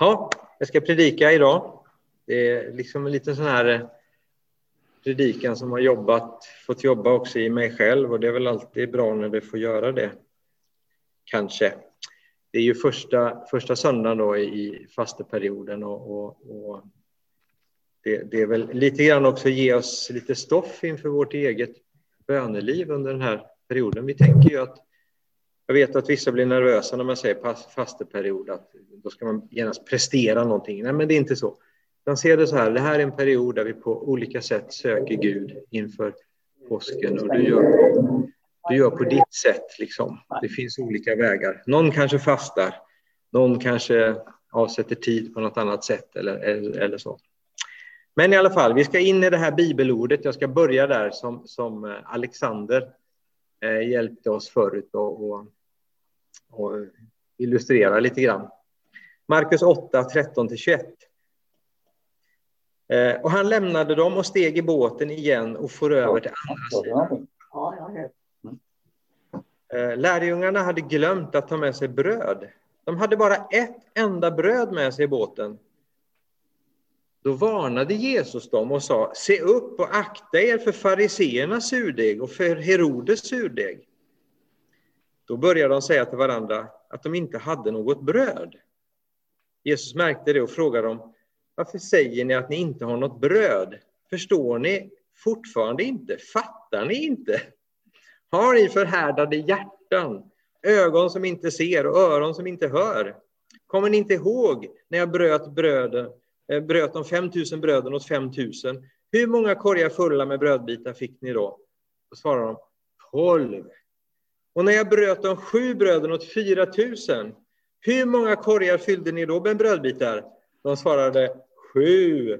Ja, jag ska predika idag. Det är liksom en liten sån här eh, predikan som har jobbat, fått jobba också i mig själv och det är väl alltid bra när det får göra det. Kanske. Det är ju första, första söndagen då i fasteperioden och, och, och det, det, är väl lite grann också ge oss lite stoff inför vårt eget böneliv under den här perioden. Vi tänker ju att jag vet att vissa blir nervösa när man säger fasteperiod, att då ska man genast prestera någonting. Nej, men det är inte så. Man ser det så här, det här är en period där vi på olika sätt söker Gud inför påsken och du gör, du gör på ditt sätt. Liksom. Det finns olika vägar. Någon kanske fastar, någon kanske avsätter tid på något annat sätt eller, eller, eller så. Men i alla fall, vi ska in i det här bibelordet. Jag ska börja där som, som eh, Alexander eh, hjälpte oss förut och, och, och illustrera lite grann. Markus 8, 13-21. Eh, och han lämnade dem och steg i båten igen och for över till andra sidan. Eh, lärjungarna hade glömt att ta med sig bröd. De hade bara ett enda bröd med sig i båten. Då varnade Jesus dem och sa, se upp och akta er för fariseernas surdeg och för Herodes surdeg. Då började de säga till varandra att de inte hade något bröd. Jesus märkte det och frågade dem, varför säger ni att ni inte har något bröd? Förstår ni fortfarande inte? Fattar ni inte? Har ni förhärdade hjärtan, ögon som inte ser och öron som inte hör? Kommer ni inte ihåg när jag bröt bröden eh, bröt de 5000 bröden åt 5000. Hur många korgar fulla med brödbitar fick ni då? Då svarade de 12. Och när jag bröt de sju bröden åt 4000, hur många korgar fyllde ni då med brödbitar? De svarade sju.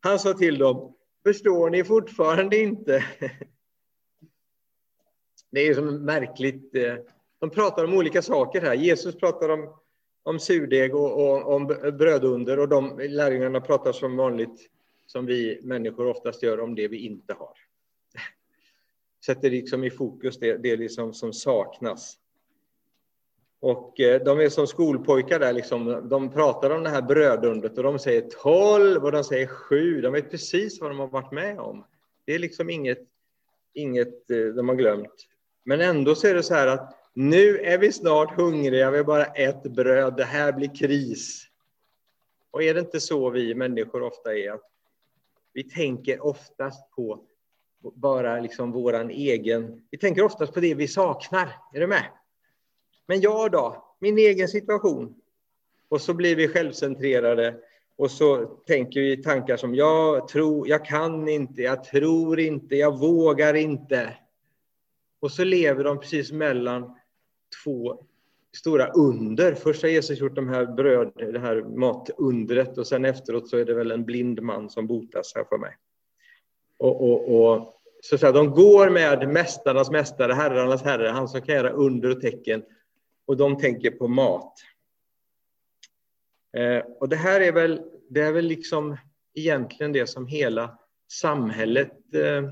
Han sa till dem, förstår ni fortfarande inte? Det är som märkligt. Eh, de pratar om olika saker här. Jesus pratar om om surdeg och, och om brödunder och de lärjungarna pratar som vanligt, som vi människor oftast gör, om det vi inte har. Sätter liksom i fokus det, det liksom som saknas. Och eh, de är som skolpojkar där, liksom, de pratar om det här brödundret och de säger tolv och de säger sju. De vet precis vad de har varit med om. Det är liksom inget, inget eh, de har glömt. Men ändå så är det så här att nu är vi snart hungriga, vi har bara ett bröd, det här blir kris. Och är det inte så vi människor ofta är? Vi tänker oftast på bara liksom våran egen... Vi tänker oftast på det vi saknar. Är du med? Men jag då? Min egen situation. Och så blir vi självcentrerade och så tänker vi tankar som jag tror, jag kan inte, jag tror inte, jag vågar inte. Och så lever de precis mellan två stora under. Först har Jesus gjort de här bröd, det här matundret och sen efteråt så är det väl en blind man som botas här för mig. Och, och, och så att säga, de går med mästarnas mästare, herrarnas herre, han som kan göra under och tecken och de tänker på mat. Eh, och det här är väl, det är väl liksom egentligen det som hela samhället eh,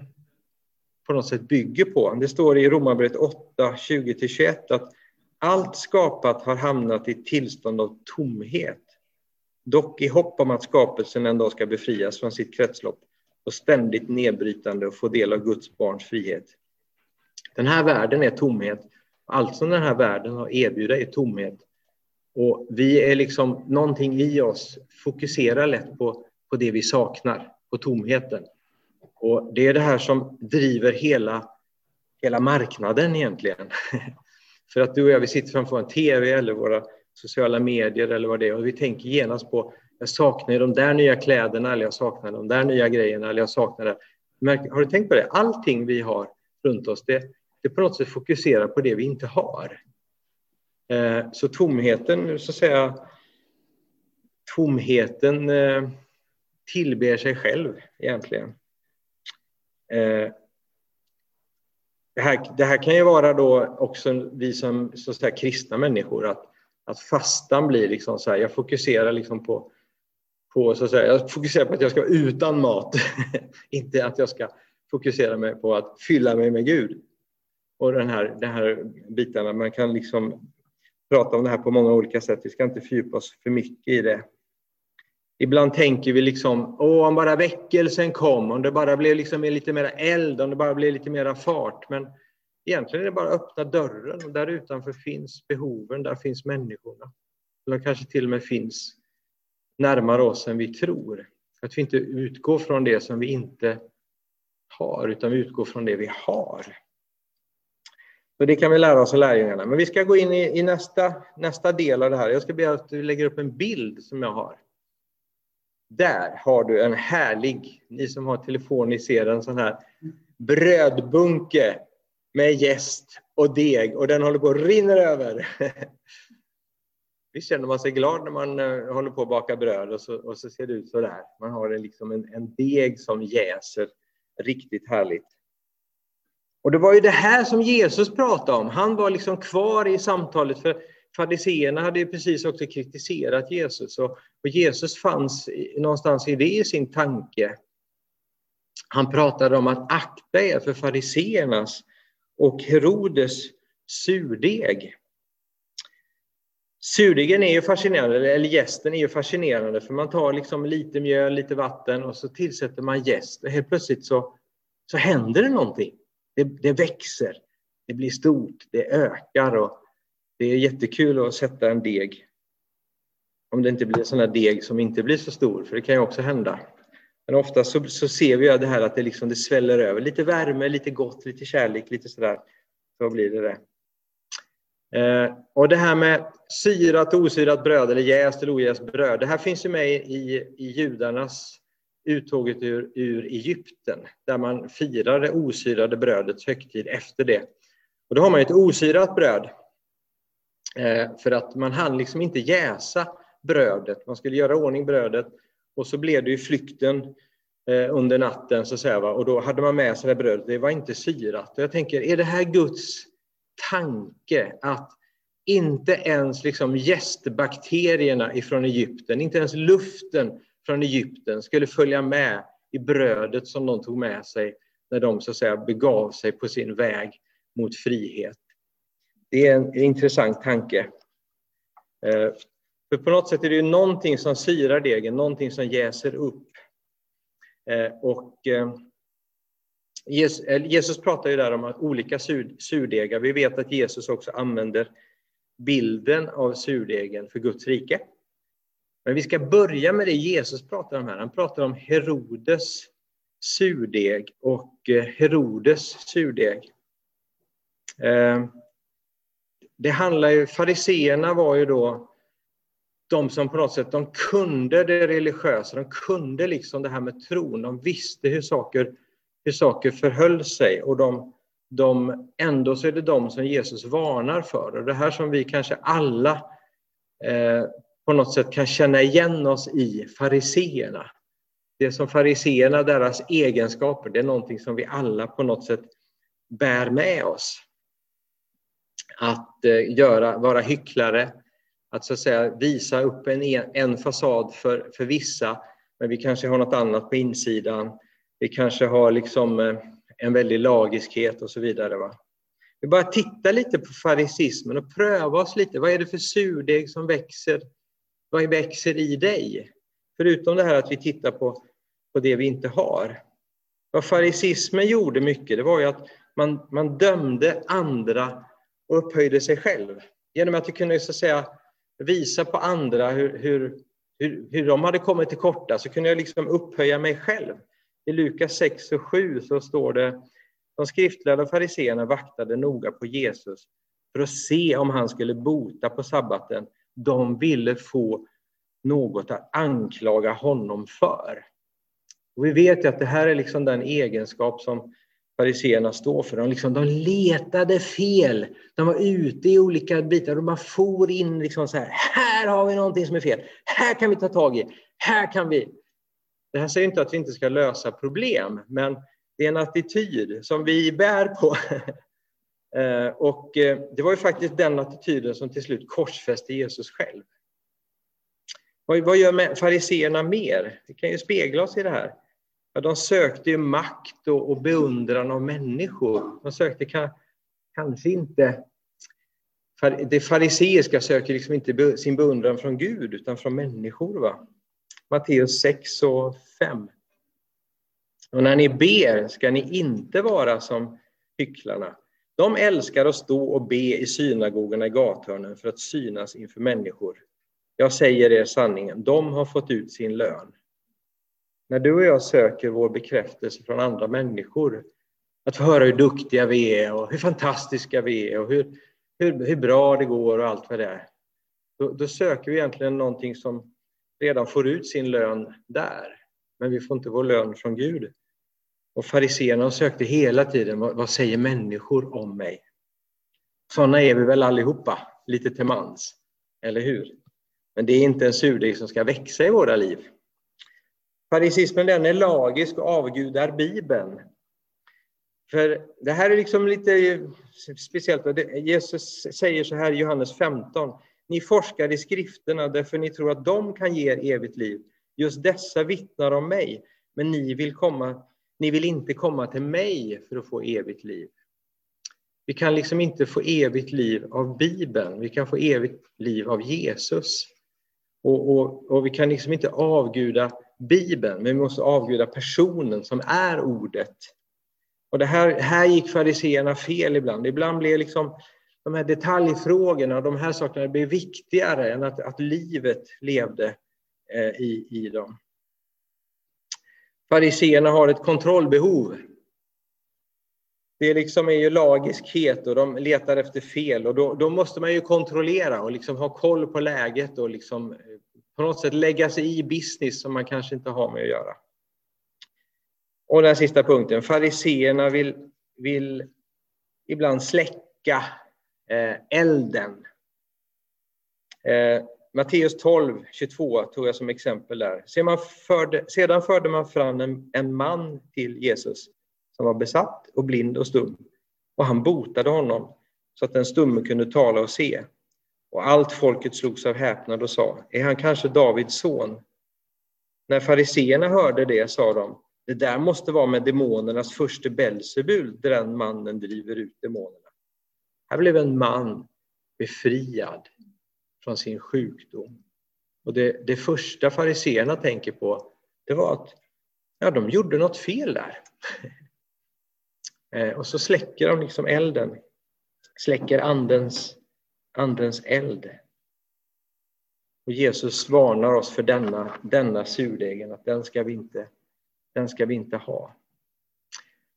på något sätt bygger på. Det står i Romarbrevet 8, 20-21 att allt skapat har hamnat i ett tillstånd av tomhet. Dock i hopp om att skapelsen en dag ska befrias från sitt kretslopp och ständigt nedbrytande och få del av Guds barns frihet. Den här världen är tomhet. Allt som den här världen har erbjuda är tomhet. Och vi är liksom, någonting i oss fokuserar lätt på, på det vi saknar, på tomheten. Och det är det här som driver hela, hela marknaden egentligen. För att du och jag, vi sitter framför en TV eller våra sociala medier eller vad det är och vi tänker genast på jag saknar de där nya kläderna eller jag saknar de där nya grejerna eller jag saknar det. Har du tänkt på det? Allting vi har runt oss, det, det på något sätt fokuserar på det vi inte har. Eh, så tomheten, så att säga, tomheten eh, tillber sig själv egentligen. Eh, det, här, det här kan ju vara då också vi som så att säga, kristna människor, att, att fastan blir liksom så här, jag fokuserar liksom på, på så att säga, jag fokuserar på att jag ska vara utan mat, inte att jag ska fokusera mig på att fylla mig med Gud. Och den här, den här bitarna, man kan liksom prata om det här på många olika sätt. Vi ska inte fördjupa oss för mycket i det. Ibland tänker vi liksom, åh, om bara väckelsen kom, om det bara blev liksom lite mer eld, om det bara blev lite mer fart. Men egentligen är det bara att öppna dörren och där utanför finns behoven, där finns människorna. Eller kanske till och med finns närmare oss än vi tror. Att vi inte utgår från det som vi inte har, utan vi utgår från det vi har. Och det kan vi lära oss av lärjungarna. Men vi ska gå in i, i, nästa, nästa del av det här. Jag ska be att du lägger upp en bild som jag har. Där har du en härlig, ni som har telefon, ni ser en sån här brödbunke med gäst och deg och den håller på att rinna över. Visst känner man sig glad när man uh, håller på att baka bröd och så, och så ser det ut så där. Man har en, liksom en, en deg som jäser riktigt härligt. Och det var ju det här som Jesus pratade om. Han var liksom kvar i samtalet för fariseerna hade ju precis också kritiserat Jesus och, och Jesus fanns någonstans i det i sin tanke. Han pratade om att akta er för fariseernas och Herodes surdeg. Surdegen är ju fascinerande, eller gästen är ju fascinerande för man tar liksom lite mjöl, lite vatten och så tillsätter man gäst och helt plötsligt så, så händer det någonting. Det, det växer, det blir stort, det ökar och det är jättekul att sätta en deg. Om det inte blir en sån här deg som inte blir så stor, för det kan ju också hända. Men ofta så, så ser vi det här att det, liksom, det sväller över. Lite värme, lite gott, lite kärlek, lite sådär. Så blir det det. Eh, och det här med syrat och osyrat bröd eller jäst eller ojäst bröd. Det här finns ju med i, i judarnas uttåget ur, ur Egypten där man firar det osyrade brödets högtid efter det. Och då har man ett osyrat bröd eh, för att man hann liksom inte jäsa brödet. Man skulle göra ordning brödet och så blev det ju flykten eh, under natten så att säga, och då hade man med sig det brödet. Det var inte syrat. Och jag tänker, är det här Guds tanke att inte ens liksom gästbakterierna ifrån Egypten, inte ens luften från Egypten skulle följa med i brödet som de tog med sig när de så att säga begav sig på sin väg mot frihet. Det är en intressant tanke. Eh, för på något sätt är det ju någonting som syrar degen, någonting som jäser upp. Eh, och eh, Eh, Jesus pratar ju där om olika surdegar. Vi vet att Jesus också använder bilden av surdegen för Guds rike. Men vi ska börja med det Jesus pratar om här. Han pratar om Herodes surdeg och eh, Herodes surdeg. Eh, det handlar ju, fariseerna var ju då de som på något sätt, de kunde det religiösa, de kunde liksom det här med tron, de visste hur saker, hur saker förhöll sig och de, de, ändå så är det de som Jesus varnar för. Och det här som vi kanske alla eh, på något sätt kan känna igen oss i fariseerna. Det som fariseerna, deras egenskaper, det är någonting som vi alla på något sätt bär med oss. Att eh, göra, vara hycklare, att så att säga visa upp en, en fasad för, för vissa, men vi kanske har något annat på insidan. Vi kanske har liksom eh, en väldig lagiskhet och så vidare. Va? Vi bara titta lite på farisismen och pröva oss lite. Vad är det för surdeg som växer vad växer i dig? Förutom det här att vi tittar på, på det vi inte har. Vad farisismen gjorde mycket, det var ju att man, man dömde andra och upphöjde sig själv. Genom att vi kunde så att säga, visa på andra hur, hur, hur, hur de hade kommit till korta, så kunde jag liksom upphöja mig själv. I Lukas 6 och 7 så står det de skriftlärda fariseerna vaktade noga på Jesus för att se om han skulle bota på sabbaten de ville få något att anklaga honom för. Och vi vet ju att det här är liksom den egenskap som fariseerna står för. De, liksom, de letade fel. De var ute i olika bitar. och man for in liksom så här. Här har vi någonting som är fel. Här kan vi ta tag i. Här kan vi. Det här säger inte att vi inte ska lösa problem, men det är en attityd som vi bär på eh, och eh, det var ju faktiskt den attityden som till slut korsfäste Jesus själv. Vad gör fariseerna mer? Vi kan ju spegla oss i det här. Ja, de sökte ju makt och, och beundran av människor. De sökte kanske inte det fariseiska söker liksom inte sin beundran från Gud utan från människor. Va? Matteus 6 och 5. Och när ni ber ska ni inte vara som hycklarna. De älskar att stå och be i synagogorna i gathörnen för att synas inför människor. Jag säger er sanningen, de har fått ut sin lön. När du och jag söker vår bekräftelse från andra människor, att få höra hur duktiga vi är och hur fantastiska vi är och hur, hur, hur bra det går och allt vad det är. Då, då söker vi egentligen någonting som redan får ut sin lön där. Men vi får inte vår lön från Gud. Och fariséerna sökte hela tiden, vad, vad säger människor om mig? Sådana är vi väl allihopa, lite till mans, eller hur? Men det är inte en surdeg som ska växa i våra liv. Farisismen den är lagisk och avgudar Bibeln. För det här är liksom lite speciellt. Jesus säger så här i Johannes 15. Ni forskar i skrifterna därför ni tror att de kan ge er evigt liv. Just dessa vittnar om mig, men ni vill, komma, ni vill inte komma till mig för att få evigt liv. Vi kan liksom inte få evigt liv av Bibeln, vi kan få evigt liv av Jesus. Och, och, och vi kan liksom inte avguda Bibeln, men vi måste avguda personen som är ordet. Och det här, här gick fariseerna fel ibland. Ibland blev liksom de här detaljfrågorna, de här sakerna blev viktigare än att, att livet levde eh, i, i dem. Fariseerna har ett kontrollbehov. Det liksom är ju lagiskhet och de letar efter fel och då, då måste man ju kontrollera och liksom ha koll på läget och liksom eh, på något sätt lägga sig i business som man kanske inte har med att göra. Och den sista punkten, fariseerna vill, vill ibland släcka Eh, elden. Eh, Matteus 12, 22 tog jag som exempel där. Sedan förde, sedan förde man fram en, en man till Jesus som var besatt och blind och stum. Och han botade honom så att den stumme kunde tala och se. Och allt folket slogs av häpnad och sa, är han kanske Davids son? När fariseerna hörde det sa de, det där måste vara med demonernas första Belsebul, där den mannen driver ut demonerna. Här blev en man befriad från sin sjukdom. Och det, det första fariseerna tänker på, det var att ja, de gjorde något fel där. Eh, och så släcker de liksom elden, släcker andens, andens eld. Och Jesus varnar oss för denna, denna surdegen, att den ska vi inte, den ska vi inte ha.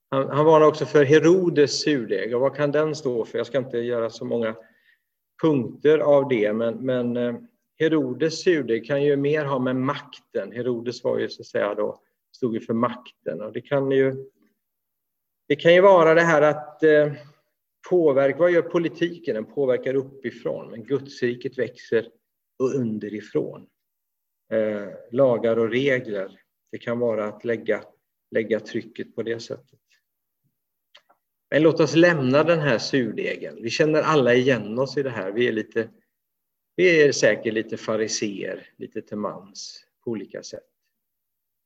Han, han varnar också för Herodes surdeg. Och vad kan den stå för? Jag ska inte göra så många punkter av det, men, men eh, Herodes surdeg kan ju mer ha med makten. Herodes var ju så att säga då, stod ju för makten och det kan ju det kan ju vara det här att eh, påverka, vad gör politiken? Den påverkar uppifrån, men Gudsriket växer underifrån. Eh, lagar och regler, det kan vara att lägga, lägga trycket på det sättet. Men låt oss lämna den här surdegen. Vi känner alla igen oss i det här. Vi är, lite, vi är säkert lite fariser, lite till mans på olika sätt.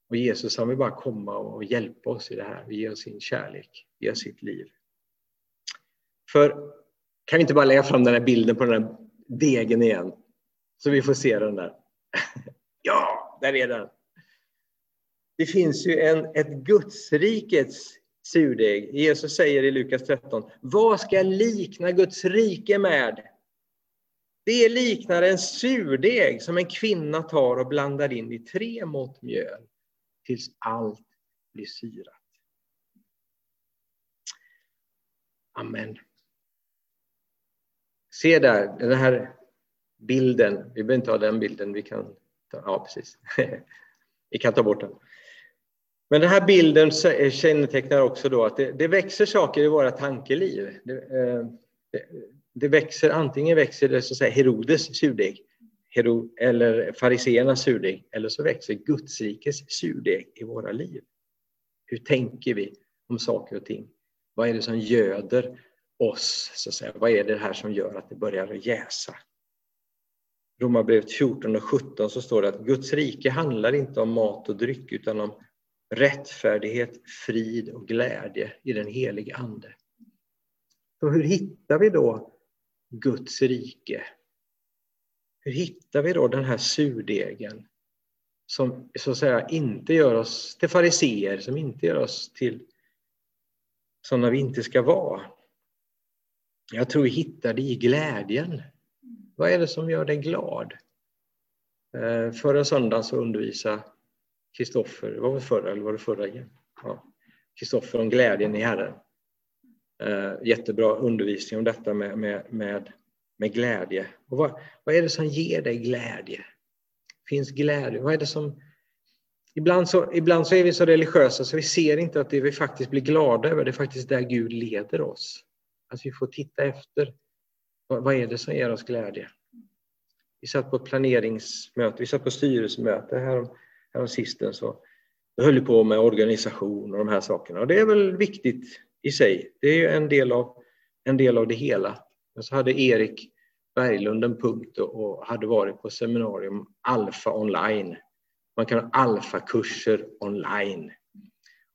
Och Jesus han vill bara komma och hjälpa oss i det här, ge oss sin kärlek, ge oss sitt liv. För kan vi inte bara lägga fram den här bilden på den här degen igen? Så vi får se den där. ja, där är den. Det finns ju en, ett Gudsrikets surdeg. Jesus säger i Lukas 13, vad ska jag likna Guds rike med? Det liknar en surdeg som en kvinna tar och blandar in i tre mått mjöl tills allt blir syrat. Amen. Se där, den här bilden. Vi behöver inte ha den bilden, vi kan ta, ja precis. vi kan ta bort den. Men den här bilden eh, kännetecknar också då att det, det växer saker i våra tankeliv. Det, eh, det, det växer, antingen växer det så att säga Herodes surdeg eller fariseernas surdeg, eller så växer Gudsrikes surdeg i våra liv. Hur tänker vi om saker och ting? Vad är det som göder oss? Så att säga? Vad är det här som gör att det börjar jäsa? Romarbrevet 14 och 17 så står det att Guds rike handlar inte om mat och dryck utan om rättfärdighet, frid och glädje i den helige Ande. Så hur hittar vi då Guds rike. Hur hittar vi då den här surdegen som så att säga inte gör oss till fariseer, som inte gör oss till sådana vi inte ska vara? Jag tror vi hittar det i glädjen. Vad är det som gör dig glad? Eh, förra söndagen så undervisade Kristoffer, var det förra eller var det förra igen? Kristoffer ja. om glädjen i Herren. Eh, jättebra undervisning om detta med, med, med, med glädje. Och vad, vad är det som ger dig glädje? Finns glädje? Vad är det som... Ibland så, ibland så är vi så religiösa så vi ser inte att det vi faktiskt blir glada över, det är faktiskt där Gud leder oss. Att vi får titta efter. Vad, vad är det som ger oss glädje? Vi satt på ett planeringsmöte, vi satt på styrelsemöte här, här så alltså. jag höll på med organisation och de här sakerna. Och det är väl viktigt i sig. Det är en del av, en del av det hela. Men så hade Erik Berglund en punkt och hade varit på seminarium Alfa online. Man kan ha alfakurser online.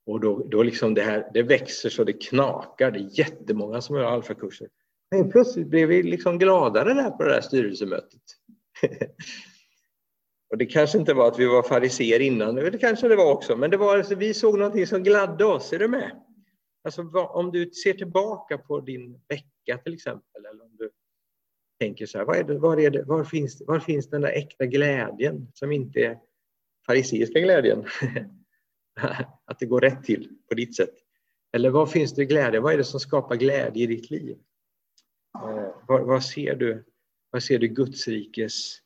Och då, då liksom det här, det växer så det knakar. Det är jättemånga som har alfakurser. Men plötsligt blev vi liksom gladare där på det där styrelsemötet. och det kanske inte var att vi var fariser innan, det kanske det var också, men det var alltså, vi såg någonting som gladde oss. Är du med? Alltså, om du ser tillbaka på din vecka till exempel, eller om du tänker så här, var, är det, var, är det, var, finns, var finns den där äkta glädjen som inte är fariseiska glädjen? att det går rätt till på ditt sätt. Eller vad finns det glädje? Vad är det som skapar glädje i ditt liv? Eh, vad, vad, ser du? Vad ser du Gudsrikes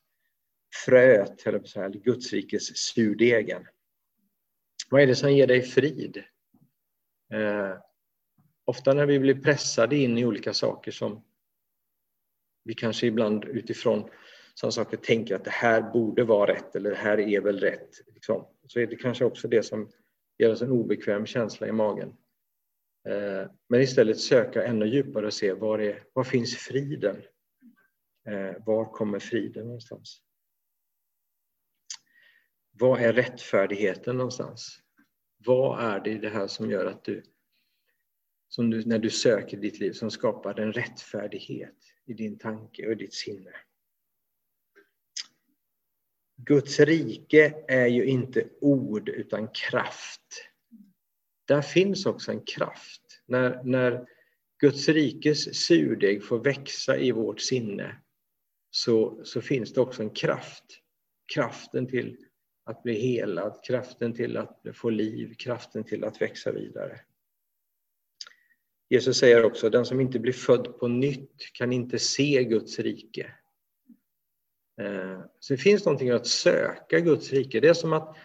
fröet, eller så här, Gudsrikes surdegen? Vad är det som ger dig frid? Eh, ofta när vi blir pressade in i olika saker som vi kanske ibland utifrån sådana saker tänker att det här borde vara rätt eller det här är väl rätt. Liksom. Så är det kanske också det som ger oss en obekväm känsla i magen. Eh, men istället söka ännu djupare och se var, är, var finns friden? Eh, var kommer friden någonstans? Vad är rättfärdigheten någonstans? Vad är det i det här som gör att du, som du, när du söker ditt liv, som skapar en rättfärdighet i din tanke och ditt sinne? Guds rike är ju inte ord utan kraft. Där finns också en kraft. När, när Guds rikes surdeg får växa i vårt sinne så, så finns det också en kraft. Kraften till att bli helad, kraften till att få liv, kraften till att växa vidare. Jesus säger också, den som inte blir född på nytt kan inte se Guds rike. Eh, så det finns någonting att söka Guds rike. Det är som att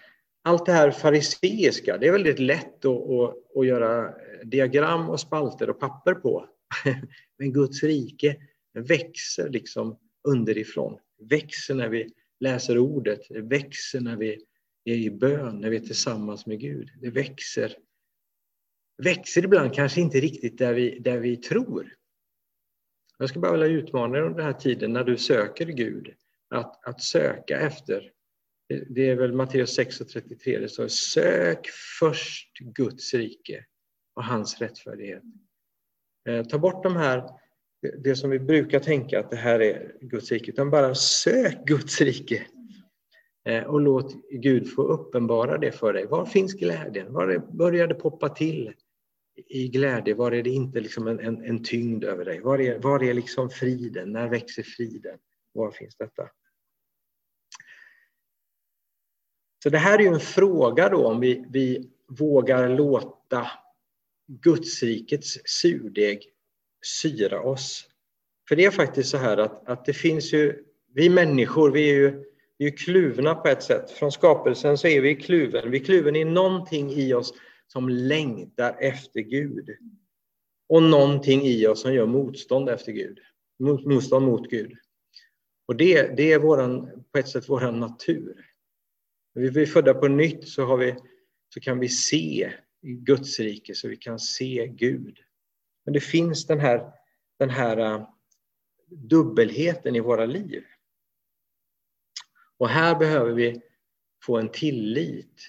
allt det här fariseiska, det är väldigt lätt att, att, att göra diagram och spalter och papper på. Men Guds rike växer liksom underifrån. Växer när vi läser ordet, det växer när vi är i bön, när vi är tillsammans med Gud. Det växer. Växer ibland kanske inte riktigt där vi, där vi tror. Jag ska bara vilja utmana dig under den här tiden när du söker Gud att, att söka efter. Det är väl Matteus 6 och 33, det står sök först Guds rike och hans rättfärdighet. Eh, ta bort de här, det som vi brukar tänka att det här är Guds rike, utan bara sök Guds rike. Eh, och låt Gud få uppenbara det för dig. Var finns glädjen? Var börjar det poppa till i glädje? Var är det inte liksom en, en, en tyngd över dig? Var är, var är liksom friden? När växer friden? Var finns detta? Så det här är ju en fråga då om vi, vi vågar låta Gudsrikets surdeg syra oss. För det är faktiskt så här att, att det finns ju, vi människor, vi är ju vi är kluvna på ett sätt. Från skapelsen så är vi kluven. Vi är kluven i någonting i oss som längtar efter Gud. Och någonting i oss som gör motstånd efter Gud. Motstånd mot Gud. Och det, det är våran, på ett sätt vår natur. När vi är födda på nytt så, har vi, så kan vi se Guds rike, så vi kan se Gud. Men det finns den här, den här uh, dubbelheten i våra liv. Och här behöver vi få en tillit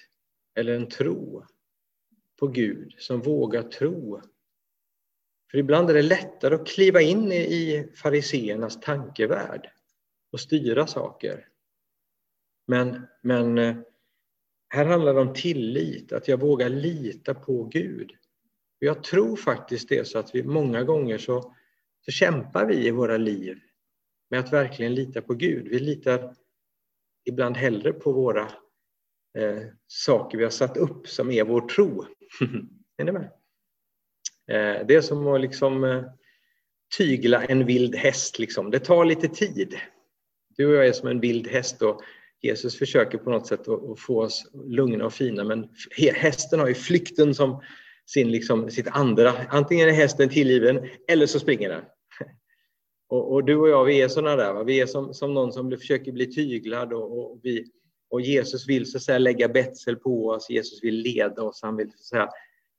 eller en tro på Gud som vågar tro För ibland är det lättare att kliva in i fariseernas tankevärld och styra saker. Men, men äh, här handlar det om tillit, att jag vågar lita på Gud. Jag tror faktiskt det så att vi många gånger så, så kämpar vi i våra liv med att verkligen lita på Gud. Vi litar ibland hellre på våra eh, saker vi har satt upp som är vår tro. är ni med? Eh, det är som att liksom, eh, tygla en vild häst. Liksom. Det tar lite tid. Du och jag är som en vild häst och Jesus försöker på något sätt att få oss lugna och fina men hästen har ju flykten som sin, liksom, sitt andra. Antingen är hästen tillgiven eller så springer den. Och, och, du och jag, vi är sådana där. Va? Vi är som, som någon som försöker bli tyglad och, och, vi, och Jesus vill så att säga lägga betsel på oss. Jesus vill leda oss. Han vill så att säga,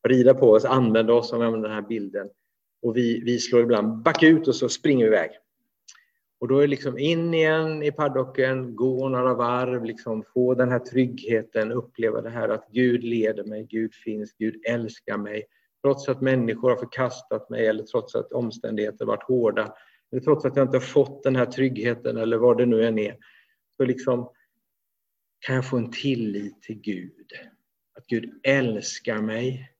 rida på oss, använda oss, om den här bilden. Och vi, vi slår ibland back ut och så springer vi iväg. Och då är det liksom in igen i paddocken, gå några varv, liksom få den här tryggheten, uppleva det här att Gud leder mig, Gud finns, Gud älskar mig. Trots att människor har förkastat mig eller trots att omständigheter varit hårda eller trots att jag inte har fått den här tryggheten eller vad det nu än är, så liksom kan jag få en tillit till Gud. Att Gud älskar mig,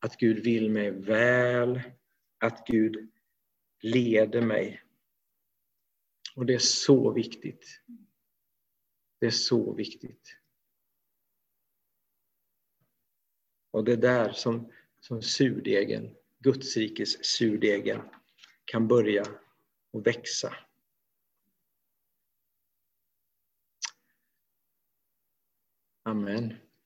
att Gud vill mig väl, att Gud leder mig. Och det är så viktigt. Det är så viktigt. Och det är där som, som surdegen, Gudsrikes surdegen, kan börja och växa. Amen.